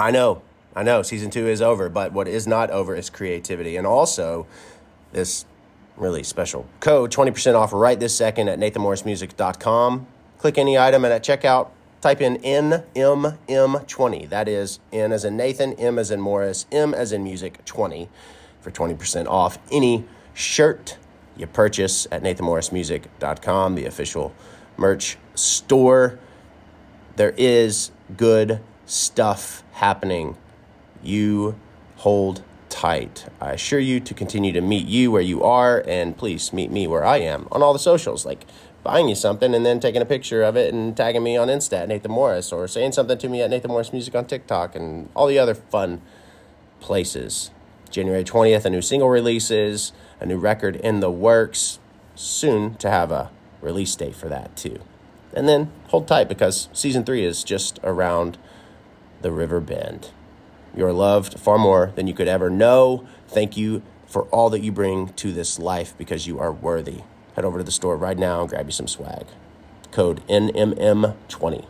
I know, I know, season two is over, but what is not over is creativity. And also, this really special code 20% off right this second at nathanmorrismusic.com. Click any item and at checkout, type in NMM20. That is N as in Nathan, M as in Morris, M as in music 20 for 20% off any shirt you purchase at nathanmorrismusic.com, the official merch store. There is good stuff happening. You hold tight. I assure you to continue to meet you where you are, and please meet me where I am on all the socials, like buying you something and then taking a picture of it and tagging me on Insta at Nathan Morris, or saying something to me at Nathan Morris Music on TikTok, and all the other fun places. January 20th, a new single releases, a new record in the works. Soon to have a release date for that, too. And then hold tight because season three is just around the river bend. You're loved far more than you could ever know. Thank you for all that you bring to this life because you are worthy. Head over to the store right now and grab you some swag. Code NMM20.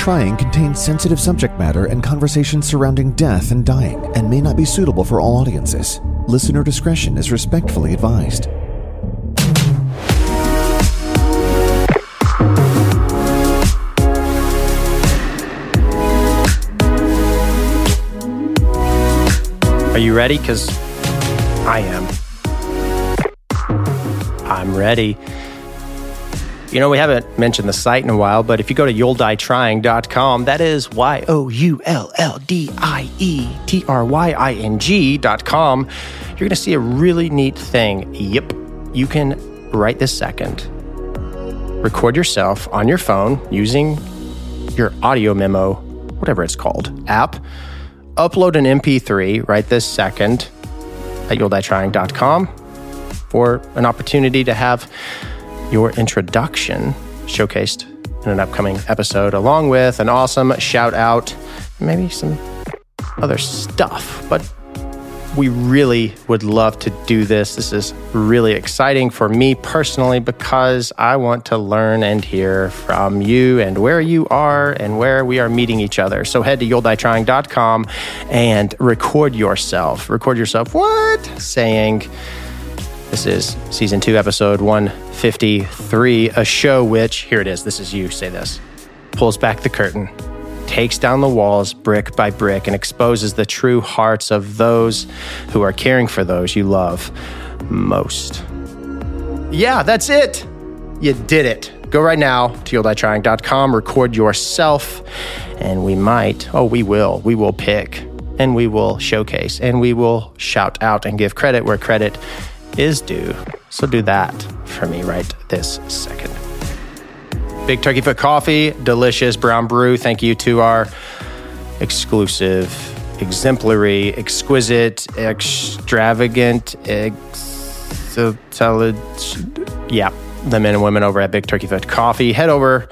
Trying contains sensitive subject matter and conversations surrounding death and dying and may not be suitable for all audiences. Listener discretion is respectfully advised. Are you ready? Because I am. I'm ready. You know, we haven't mentioned the site in a while, but if you go to you'lldietrying.com, that is Y O U L L D I E T R Y I N G.com, you're going to see a really neat thing. Yep. You can, right this second, record yourself on your phone using your audio memo, whatever it's called, app, upload an MP3 right this second at you'lldietrying.com for an opportunity to have your introduction showcased in an upcoming episode, along with an awesome shout out, maybe some other stuff. But we really would love to do this. This is really exciting for me personally because I want to learn and hear from you and where you are and where we are meeting each other. So head to you'lldietrying.com and record yourself. Record yourself what? Saying, this is season two, episode 153, a show which, here it is, this is you, say this, pulls back the curtain, takes down the walls brick by brick, and exposes the true hearts of those who are caring for those you love most. Yeah, that's it. You did it. Go right now to you'lldietrying.com, record yourself, and we might, oh, we will, we will pick and we will showcase and we will shout out and give credit where credit is due. So do that for me right this second. Big Turkey Foot Coffee, delicious brown brew. Thank you to our exclusive, exemplary, exquisite, extravagant, excellig- yeah, the men and women over at Big Turkey Foot Coffee. Head over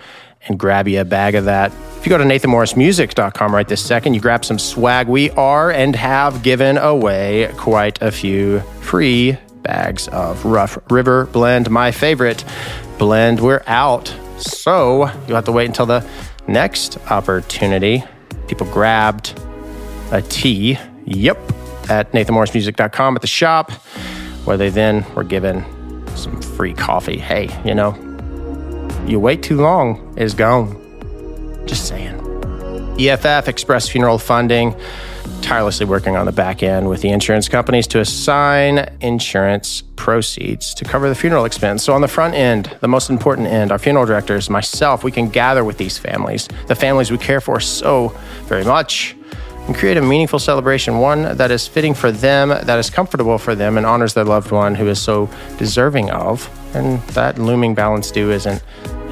and grab you a bag of that. If you go to nathanmorrismusic.com right this second, you grab some swag. We are and have given away quite a few free bags of Rough River Blend, my favorite blend. We're out. So you'll have to wait until the next opportunity. People grabbed a tea, yep, at nathanmorrismusic.com at the shop, where they then were given some free coffee. Hey, you know, you wait too long, is gone. Just saying. EFF, Express Funeral Funding, tirelessly working on the back end with the insurance companies to assign insurance proceeds to cover the funeral expense. So, on the front end, the most important end, our funeral directors, myself, we can gather with these families, the families we care for so very much, and create a meaningful celebration, one that is fitting for them, that is comfortable for them, and honors their loved one who is so deserving of. And that looming balance due isn't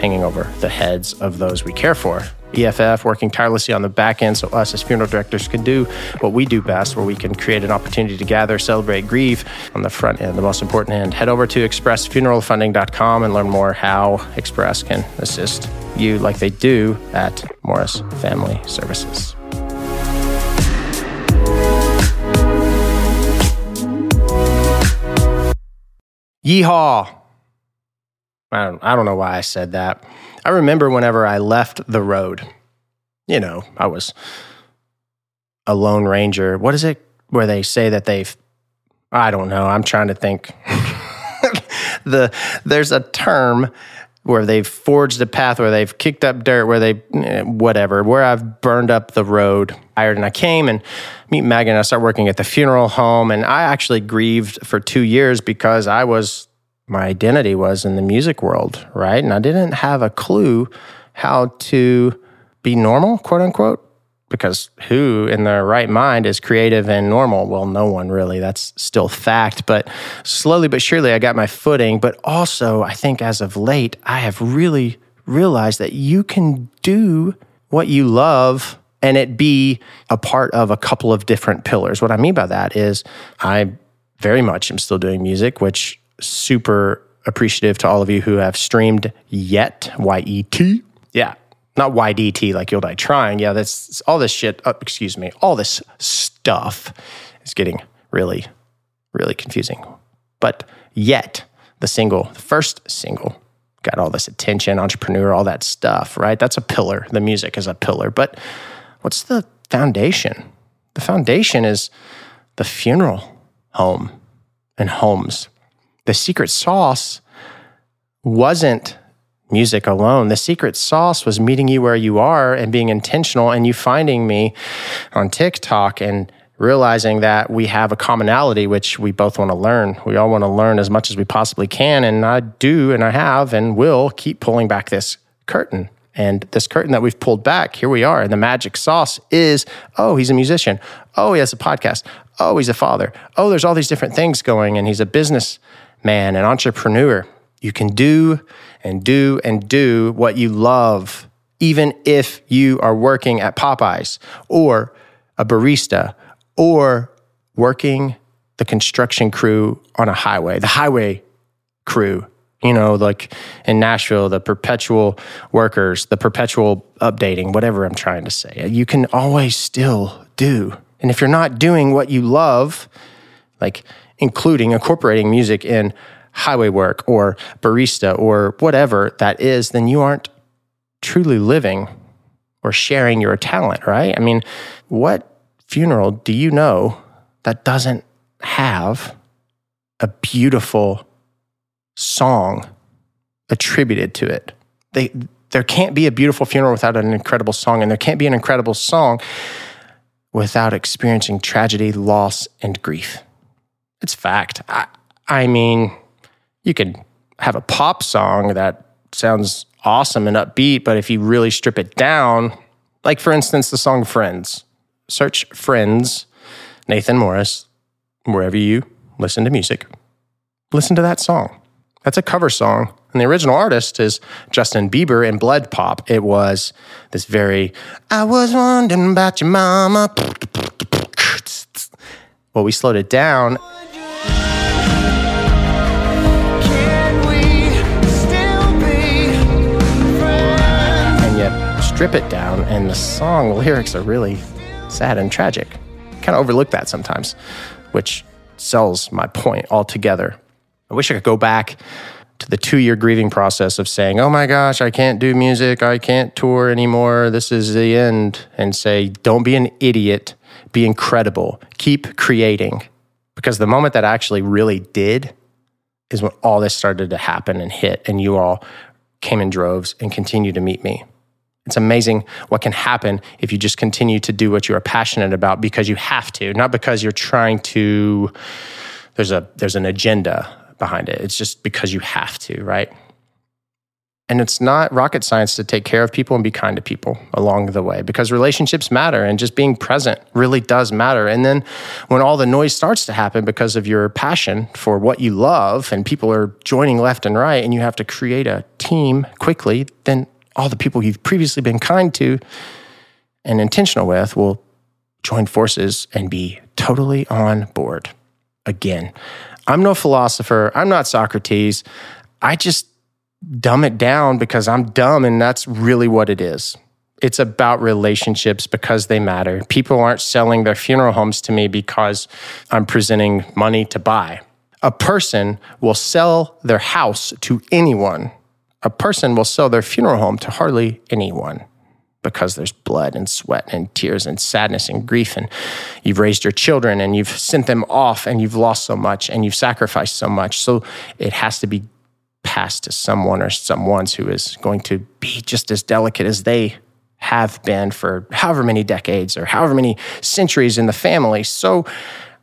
hanging over the heads of those we care for. EFF, working tirelessly on the back end so us as funeral directors can do what we do best, where we can create an opportunity to gather, celebrate, grieve on the front end, the most important end. Head over to expressfuneralfunding.com and learn more how Express can assist you like they do at Morris Family Services. Yeehaw! I don't, I don't know why I said that. I remember whenever I left the road, you know, I was a lone ranger. What is it where they say that they've, I don't know. I'm trying to think. the There's a term where they've forged a path, where they've kicked up dirt, where they, eh, whatever, where I've burned up the road. And I came and meet Megan. I started working at the funeral home, and I actually grieved for two years because I was, my identity was in the music world, right? And I didn't have a clue how to be normal, quote unquote because who in their right mind is creative and normal? Well, no one really. That's still fact. But slowly but surely, I got my footing. But also, I think as of late, I have really realized that you can do what you love and it be a part of a couple of different pillars. What I mean by that is, I very much am still doing music, which super appreciative to all of you who have streamed yet, Y E T. Yeah, not YDT like you'll die trying. Yeah, that's all this shit. Uh, excuse me, all this stuff is getting really, really confusing. But yet, the single, the first single, got all this attention, entrepreneur, all that stuff, right? That's a pillar. The music is a pillar. But what's the foundation? The foundation is the funeral home and homes. The secret sauce wasn't music alone. The secret sauce was meeting you where you are and being intentional and you finding me on TikTok and realizing that we have a commonality which we both want to learn. We all want to learn as much as we possibly can and I do and I have and will keep pulling back this curtain. And this curtain that we've pulled back, here we are. And the magic sauce is oh, he's a musician. Oh, he has a podcast. Oh, he's a father. Oh, there's all these different things going. And he's a businessman, an entrepreneur. You can do and do and do what you love, even if you are working at Popeyes or a barista or working the construction crew on a highway, the highway crew, you know, like in Nashville, the perpetual workers, the perpetual updating, whatever I'm trying to say. You can always still do. And if you're not doing what you love, like including incorporating music in highway work or barista or whatever that is, then you aren't truly living or sharing your talent, right? I mean, what funeral do you know that doesn't have a beautiful song attributed to it? They, there can't be a beautiful funeral without an incredible song, and there can't be an incredible song without experiencing tragedy, loss, and grief. It's fact. I, I mean, you can have a pop song that sounds awesome and upbeat, but if you really strip it down, like for instance, the song Friends, search Friends, Nathan Morris, wherever you listen to music, listen to that song. That's a cover song. And the original artist is Justin Bieber in BloodPop. It was this very, I was wondering about your mama. Well, we slowed it down strip it down, and the song lyrics are really sad and tragic. Kind of overlook that sometimes, which sells my point altogether. I wish I could go back to the two year grieving process of saying, oh my gosh, I can't do music, I can't tour anymore, this is the end, and say, don't be an idiot, be incredible, keep creating. Because the moment that I actually really did is when all this started to happen and hit, and you all came in droves and continue to meet me. It's amazing what can happen if you just continue to do what you are passionate about because you have to, not because you're trying to there's a there's an agenda behind it. It's just because you have to, right? And it's not rocket science to take care of people and be kind to people along the way because relationships matter and just being present really does matter. And then when all the noise starts to happen because of your passion for what you love and people are joining left and right and you have to create a team quickly, then all the people you've previously been kind to and intentional with will join forces and be totally on board again. I'm no philosopher. I'm not Socrates. I just dumb it down because I'm dumb and that's really what it is. It's about relationships because they matter. People aren't selling their funeral homes to me because I'm presenting money to buy. A person will sell their house to anyone. A person will sell their funeral home to hardly anyone because there's blood and sweat and tears and sadness and grief. And you've raised your children and you've sent them off and you've lost so much and you've sacrificed so much. So it has to be passed to someone or someone's who is going to be just as delicate as they have been for however many decades or however many centuries in the family. So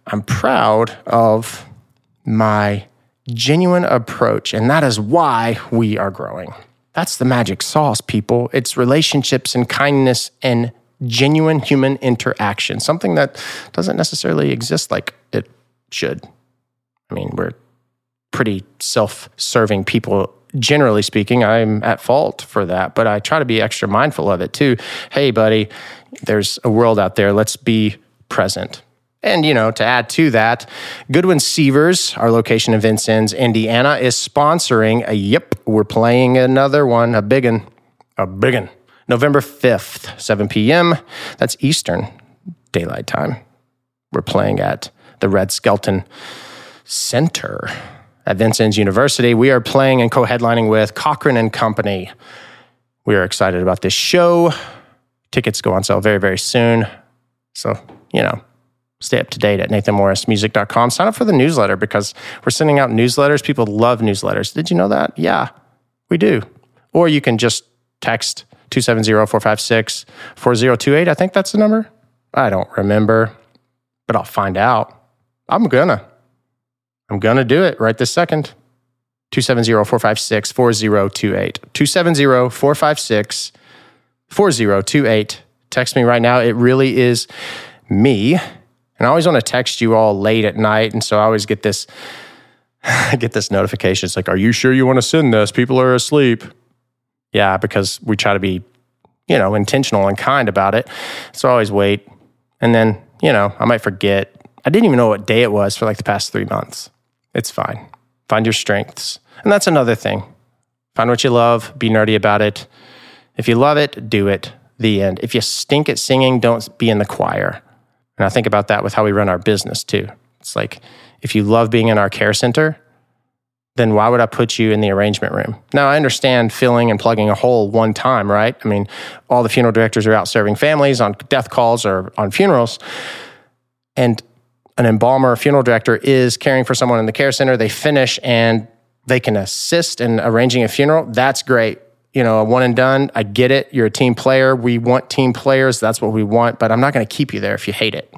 I'm proud of my genuine approach, and that is why we are growing. That's the magic sauce, people. It's relationships and kindness and genuine human interaction, something that doesn't necessarily exist like it should. I mean, we're pretty self serving people. Generally speaking, I'm at fault for that, but I try to be extra mindful of it too. Hey, buddy, there's a world out there. Let's be present. And, you know, to add to that, Goodwin Seavers, our location in Vincennes, Indiana, is sponsoring a, yep, we're playing another one, a big one, a big one. November 5th, 7 p.m. That's Eastern Daylight Time. We're playing at the Red Skelton Center at Vincennes University. We are playing and co-headlining with Cochran and Company. We are excited about this show. Tickets go on sale very, very soon. So, you know, stay up to date at nathanmorrismusic.com. Sign up for the newsletter because we're sending out newsletters. People love newsletters. Did you know that? Yeah, we do. Or you can just text 270-456-4028. I think that's the number. I don't remember, but I'll find out. I'm gonna. I'm gonna do it right this second. 270-456-4028. 270-456-4028. Text me right now. It really is me and I always want to text you all late at night. And so I always get this I get this notification. It's like, are you sure you want to send this? People are asleep. Yeah, because we try to be, you know, intentional and kind about it. So I always wait. And then, you know, I might forget. I didn't even know what day it was for like the past three months. It's fine. Find your strengths. And that's another thing. Find what you love, be nerdy about it. If you love it, do it. The end. If you stink at singing, don't be in the choir. And I think about that with how we run our business too. It's like if you love being in our care center, then why would I put you in the arrangement room? Now, I understand filling and plugging a hole one time, right? I mean, all the funeral directors are out serving families on death calls or on funerals. And an embalmer, funeral director is caring for someone in the care center. They finish and they can assist in arranging a funeral. That's great you know, a one and done. I get it. You're a team player. We want team players. That's what we want, but I'm not going to keep you there if you hate it.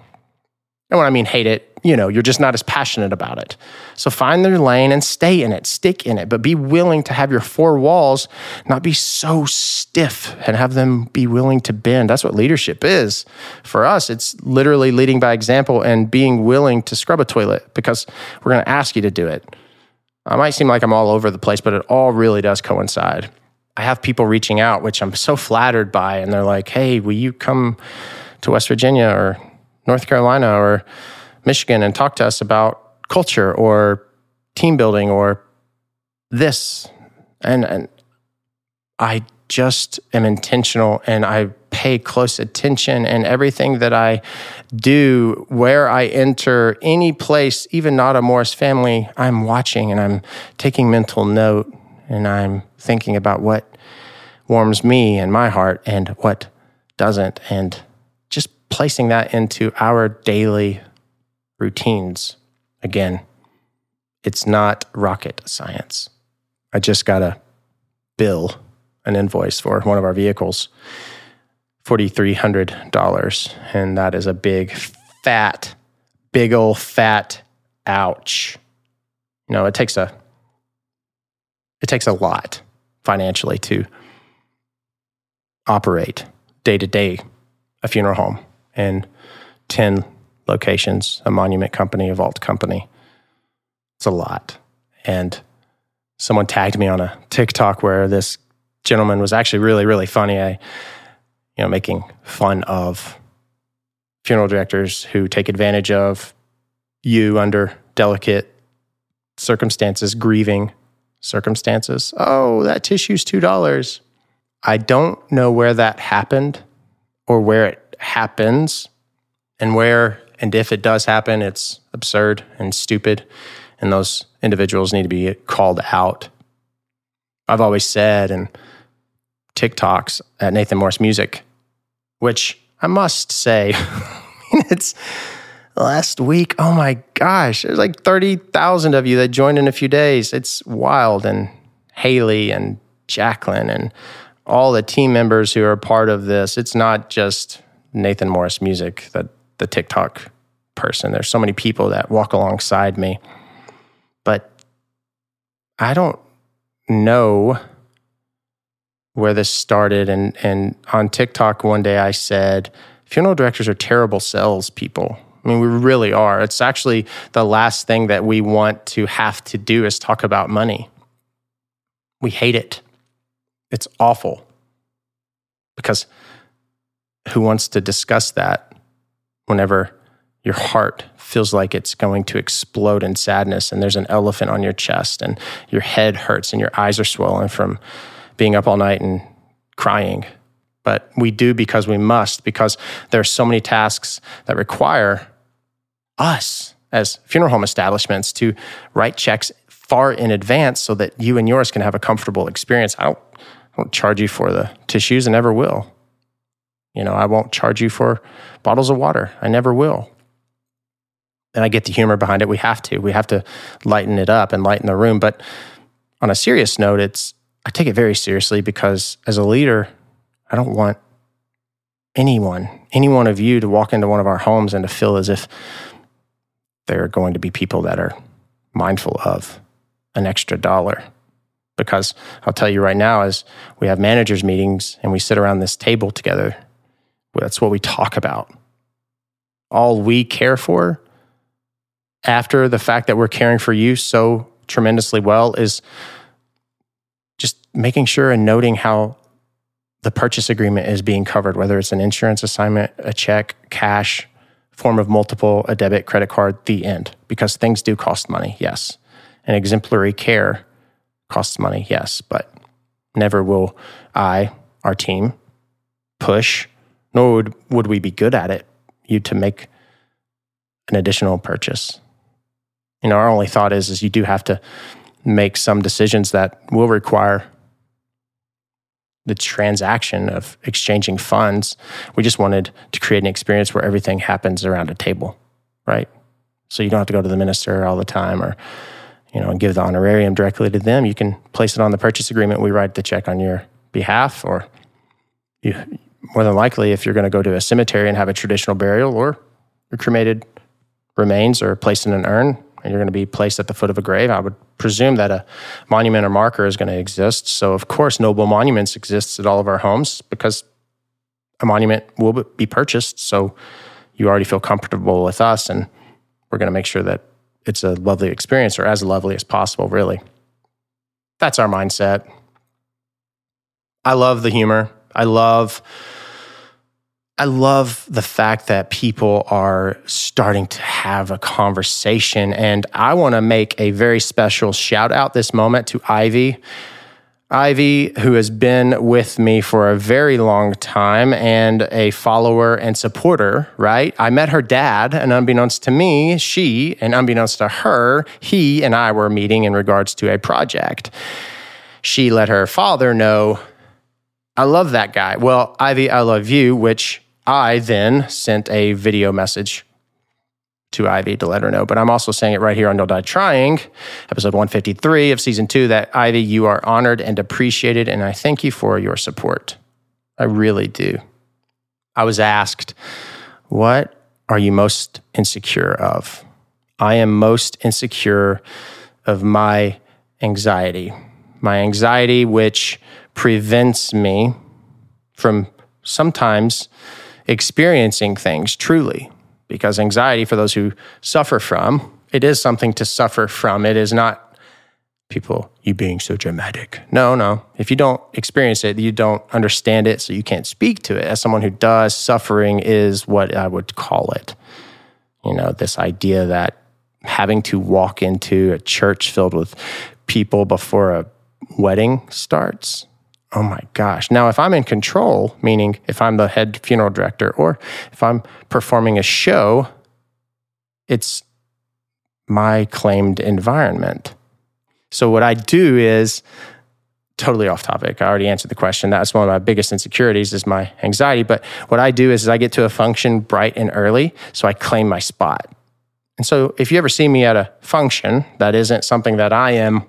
And when I mean hate it, you know, you're just not as passionate about it. So find your lane and stay in it, stick in it, but be willing to have your four walls not be so stiff and have them be willing to bend. That's what leadership is. For us, it's literally leading by example and being willing to scrub a toilet because we're going to ask you to do it. I might seem like I'm all over the place, but it all really does coincide. I have people reaching out, which I'm so flattered by, and they're like, "Hey, will you come to West Virginia or North Carolina or Michigan and talk to us about culture or team building or this?" And and I just am intentional and I pay close attention and everything that I do, where I enter any place, even not a Morris family, I'm watching and I'm taking mental note and I'm thinking about what warms me and my heart and what doesn't, and just placing that into our daily routines. Again, it's not rocket science. I just got a bill, an invoice for one of our vehicles, $4,300. And that is a big, fat, big old fat ouch. You know, it takes a it takes a lot financially to operate day to day a funeral home in 10 locations, a monument company, a vault company. It's a lot. And someone tagged me on a TikTok where this gentleman was actually really, really funny. I, you know, making fun of funeral directors who take advantage of you under delicate circumstances, grieving circumstances. Oh, that tissue's $2. I don't know where that happened or where it happens and where and if it does happen, it's absurd and stupid and those individuals need to be called out. I've always said, and TikToks at Nathan Morris Music, which I must say, it's last week. Oh my gosh, there's like 30,000 of you that joined in a few days. It's wild. And Haley and Jacqueline and all the team members who are part of this. It's not just Nathan Morris Music, the, the TikTok person. There's so many people that walk alongside me. But I don't know where this started. And, and on TikTok one day I said, funeral directors are terrible salespeople. I mean, we really are. It's actually the last thing that we want to have to do is talk about money. We hate it. It's awful. Because who wants to discuss that whenever your heart feels like it's going to explode in sadness and there's an elephant on your chest and your head hurts and your eyes are swollen from being up all night and crying? But we do because we must, because there are so many tasks that require us as funeral home establishments to write checks far in advance so that you and yours can have a comfortable experience. I don't, I don't charge you for the tissues and never will. You know, I won't charge you for bottles of water. I never will. And I get the humor behind it. We have to. We have to lighten it up and lighten the room. But on a serious note, it's I take it very seriously because as a leader, I don't want anyone, any one of you to walk into one of our homes and to feel as if there are going to be people that are mindful of an extra dollar. Because I'll tell you right now, as we have managers' meetings and we sit around this table together, that's what we talk about. All we care for after the fact that we're caring for you so tremendously well is just making sure and noting how the purchase agreement is being covered, whether it's an insurance assignment, a check, cash, form of multiple, a debit, credit card, the end. Because things do cost money, yes. And exemplary care costs money, yes. But never will I, our team, push, nor would, would we be good at it, you to make an additional purchase. You know, our only thought is, is you do have to make some decisions that will require the transaction of exchanging funds. We just wanted to create an experience where everything happens around a table, right? So you don't have to go to the minister all the time or, you know, give the honorarium directly to them. You can place it on the purchase agreement. We write the check on your behalf, or you more than likely, if you're going to go to a cemetery and have a traditional burial, or your cremated remains are placed in an urn, and you're going to be placed at the foot of a grave, I would presume that a monument or marker is going to exist. So, of course, noble monuments exists at all of our homes because a monument will be purchased. So, you already feel comfortable with us, and we're going to make sure that it's a lovely experience or as lovely as possible, really. That's our mindset. I love the humor. I love I love the fact that people are starting to have a conversation. And I want to make a very special shout out this moment to Ivy. Ivy, who has been with me for a very long time and a follower and supporter, right? I met her dad, and unbeknownst to me, she, and unbeknownst to her, he and I were meeting in regards to a project. She let her father know, I love that guy. Well, Ivy, I love you, which I then sent a video message to Ivy to let her know. But I'm also saying it right here on Don't Die Trying, episode 153 of season two, that Ivy, you are honored and appreciated, and I thank you for your support. I really do. I was asked, What are you most insecure of? I am most insecure of my anxiety. My anxiety, which prevents me from sometimes experiencing things truly. Because anxiety, for those who suffer from, it is something to suffer from. It is not people, you being so dramatic. No, no. If you don't experience it, you don't understand it, so you can't speak to it. As someone who does, suffering is what I would call it. You know, this idea that having to walk into a church filled with people before a wedding starts oh my gosh. Now, if I'm in control, meaning if I'm the head funeral director or if I'm performing a show, it's my claimed environment. So, what I do is totally off topic. I already answered the question. That's one of my biggest insecurities is my anxiety. But what I do is, is I get to a function bright and early, so I claim my spot. And so, if you ever see me at a function that isn't something that I am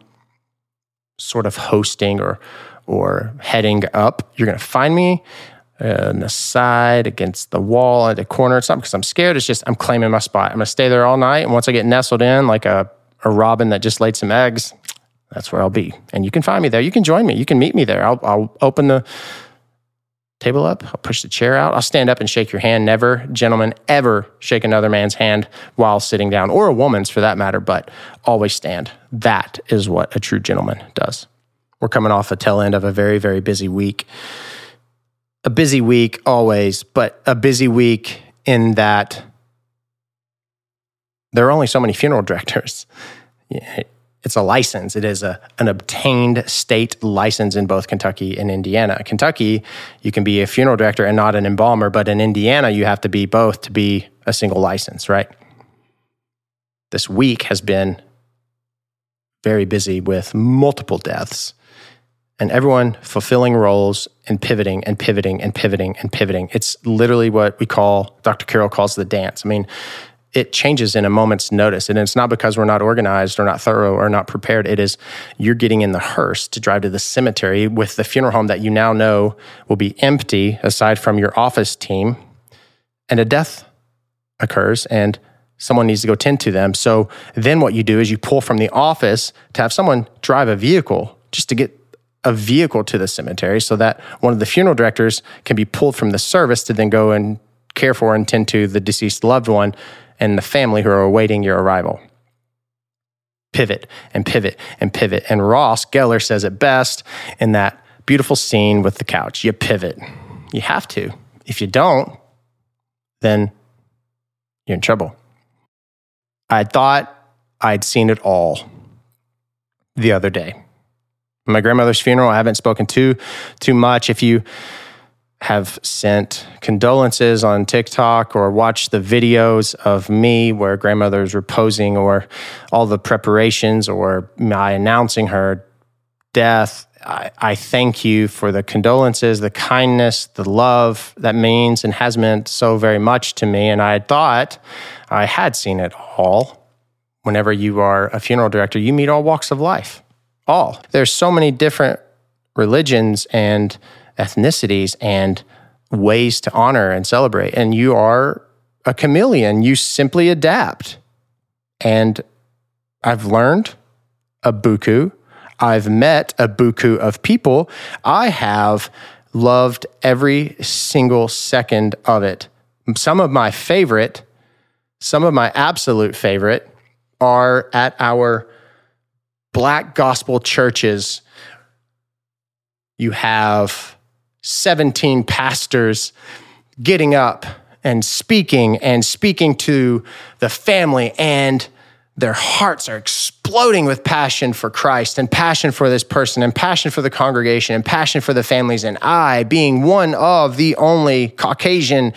sort of hosting or or heading up, you're going to find me uh, on the side, against the wall, at the corner. It's not because I'm scared. It's just I'm claiming my spot. I'm going to stay there all night. And once I get nestled in like a, a robin that just laid some eggs, that's where I'll be. And you can find me there. You can join me. You can meet me there. I'll, I'll open the table up. I'll push the chair out. I'll stand up and shake your hand. Never, gentlemen, ever shake another man's hand while sitting down, or a woman's for that matter, but always stand. That is what a true gentleman does. We're coming off a tail end of a very, very busy week a busy week always, but a busy week in that there are only so many funeral directors. It's a license. It is a, an obtained state license in both Kentucky and Indiana. Kentucky, you can be a funeral director and not an embalmer, but in Indiana, you have to be both to be a single license, right? This week has been very busy with multiple deaths and everyone fulfilling roles and pivoting and pivoting and pivoting and pivoting. It's literally what we call, Dr. Carroll calls the dance. I mean, it changes in a moment's notice. And it's not because we're not organized or not thorough or not prepared. It is you're getting in the hearse to drive to the cemetery with the funeral home that you now know will be empty aside from your office team. And a death occurs and someone needs to go tend to them. So then what you do is you pull from the office to have someone drive a vehicle just to get a vehicle to the cemetery so that one of the funeral directors can be pulled from the service to then go and care for and tend to the deceased loved one and the family who are awaiting your arrival. Pivot and pivot and pivot. And Ross Geller says it best in that beautiful scene with the couch. You pivot. You have to. If you don't, then you're in trouble. I thought I'd seen it all the other day my grandmother's funeral. I haven't spoken too too much. If you have sent condolences on TikTok or watched the videos of me where grandmother's reposing or all the preparations or my announcing her death, I, I thank you for the condolences, the kindness, the love that means and has meant so very much to me. And I thought I had seen it all. Whenever you are a funeral director, you meet all walks of life all. There's so many different religions and ethnicities and ways to honor and celebrate. And you are a chameleon. You simply adapt. And I've learned a buku. I've met a buku of people. I have loved every single second of it. Some of my favorite, some of my absolute favorite are at our black gospel churches, you have 17 pastors getting up and speaking and speaking to the family and their hearts are exploding with passion for Christ and passion for this person and passion for the congregation and passion for the families. And I, being one of the only Caucasian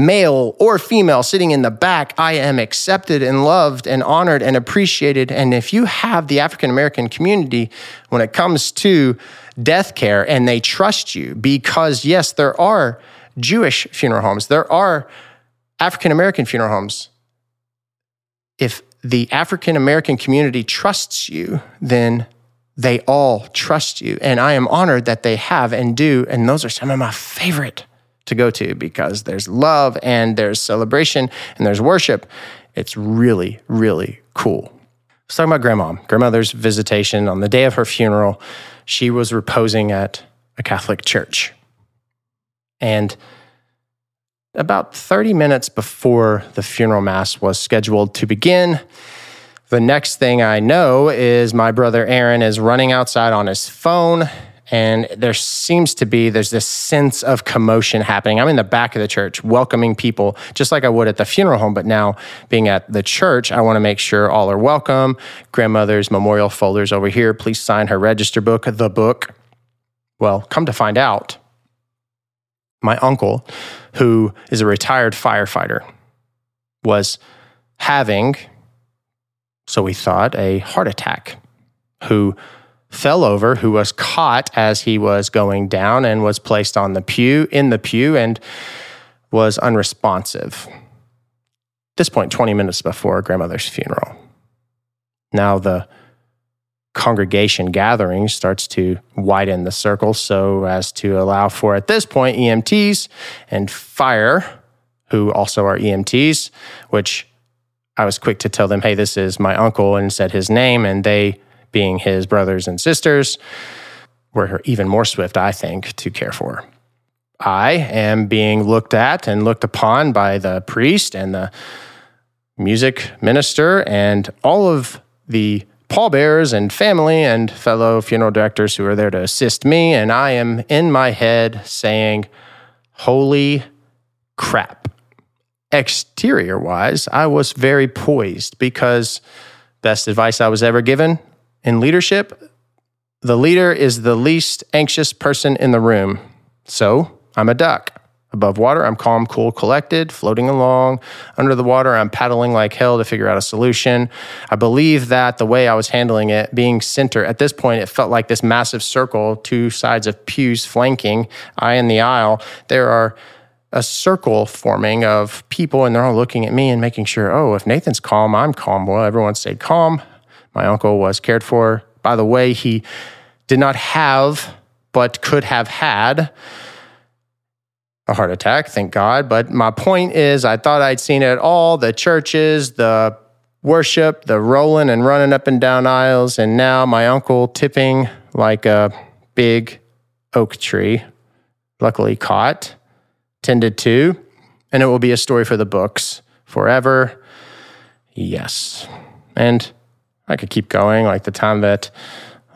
male or female sitting in the back, I am accepted and loved and honored and appreciated. And if you have the African American community when it comes to death care and they trust you, because yes, there are Jewish funeral homes, there are African American funeral homes. If the African American community trusts you, then they all trust you. And I am honored that they have and do. And those are some of my favorite to go to because there's love and there's celebration and there's worship. It's really, really cool. Let's talk about grandma. Grandmother's visitation on the day of her funeral, she was reposing at a Catholic church. And about 30 minutes before the funeral mass was scheduled to begin, the next thing I know is my brother Aaron is running outside on his phone and there seems to be there's this sense of commotion happening. I'm in the back of the church welcoming people just like i would at the funeral home. But now being at the church i want to make sure all are welcome. Grandmother's memorial folders over here. Please sign her register book the book. Well come to find out my uncle who is a retired firefighter was having so we thought a heart attack, who fell over, who was caught as he was going down and was placed on the pew, in the pew, and was unresponsive. This point, 20 minutes before grandmother's funeral. Now the congregation gathering starts to widen the circle so as to allow for, at this point, EMTs and fire, who also are EMTs, which I was quick to tell them, hey, this is my uncle, and said his name, and they, being his brothers and sisters, were even more swift, I think, to care for. I am being looked at and looked upon by the priest and the music minister and all of the pallbearers and family and fellow funeral directors who are there to assist me. And I am in my head saying, Holy crap. Exterior wise, I was very poised because best advice I was ever given in leadership the leader is the least anxious person in the room. So I'm a duck. Above water, I'm calm, cool, collected, floating along. Under the water, I'm paddling like hell to figure out a solution. I believe that the way I was handling it, being center, at this point, it felt like this massive circle, two sides of pews flanking, I in the aisle. There are a circle forming of people, and they're all looking at me and making sure, oh, if Nathan's calm, I'm calm. Well, everyone stayed calm. My uncle was cared for. By the way, he did not have, but could have had a heart attack, thank God. But my point is, I thought I'd seen it all the churches, the worship, the rolling and running up and down aisles, and now my uncle tipping like a big oak tree, luckily caught, tended to, and it will be a story for the books forever. Yes. And I could keep going, like the time that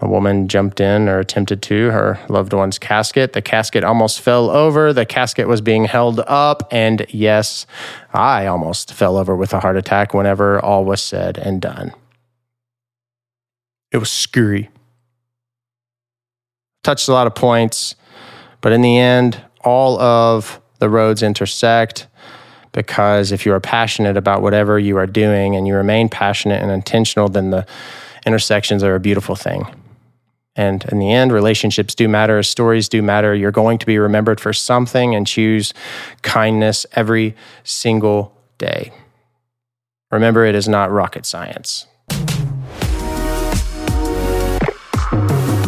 a woman jumped in or attempted to her loved one's casket. The casket almost fell over. The casket was being held up. And yes, I almost fell over with a heart attack whenever all was said and done. It was scary. Touched a lot of points, but in the end, all of the roads intersect because if you are passionate about whatever you are doing and you remain passionate and intentional, then the intersections are a beautiful thing. And in the end, relationships do matter, stories do matter. You're going to be remembered for something and choose kindness every single day. Remember, it is not rocket science.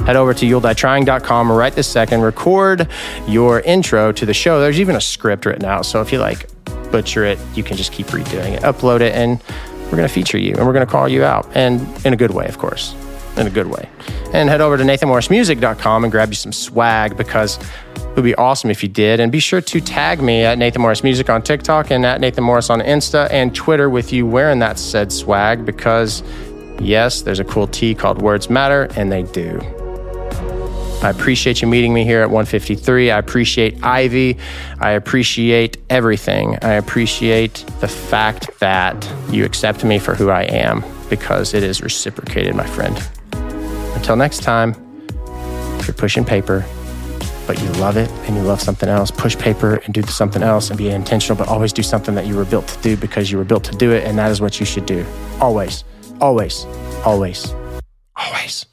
Head over to you'lldietrying.com right this second, record your intro to the show. There's even a script written out. So if you like butcher it, you can just keep redoing it, upload it, and we're going to feature you and we're going to call you out. And in a good way, of course in a good way. And head over to nathanmorrismusic.com and grab you some swag because it would be awesome if you did. And be sure to tag me at Nathan Morris Music on TikTok and at Nathan Morris on Insta and Twitter with you wearing that said swag because, yes, there's a cool tee called Words Matter, and they do. I appreciate you meeting me here at 153. I appreciate Ivy. I appreciate everything. I appreciate the fact that you accept me for who I am because it is reciprocated, my friend. Until next time, if you're pushing paper, but you love it and you love something else, push paper and do something else and be intentional, but always do something that you were built to do because you were built to do it. And that is what you should do. Always, always, always, always.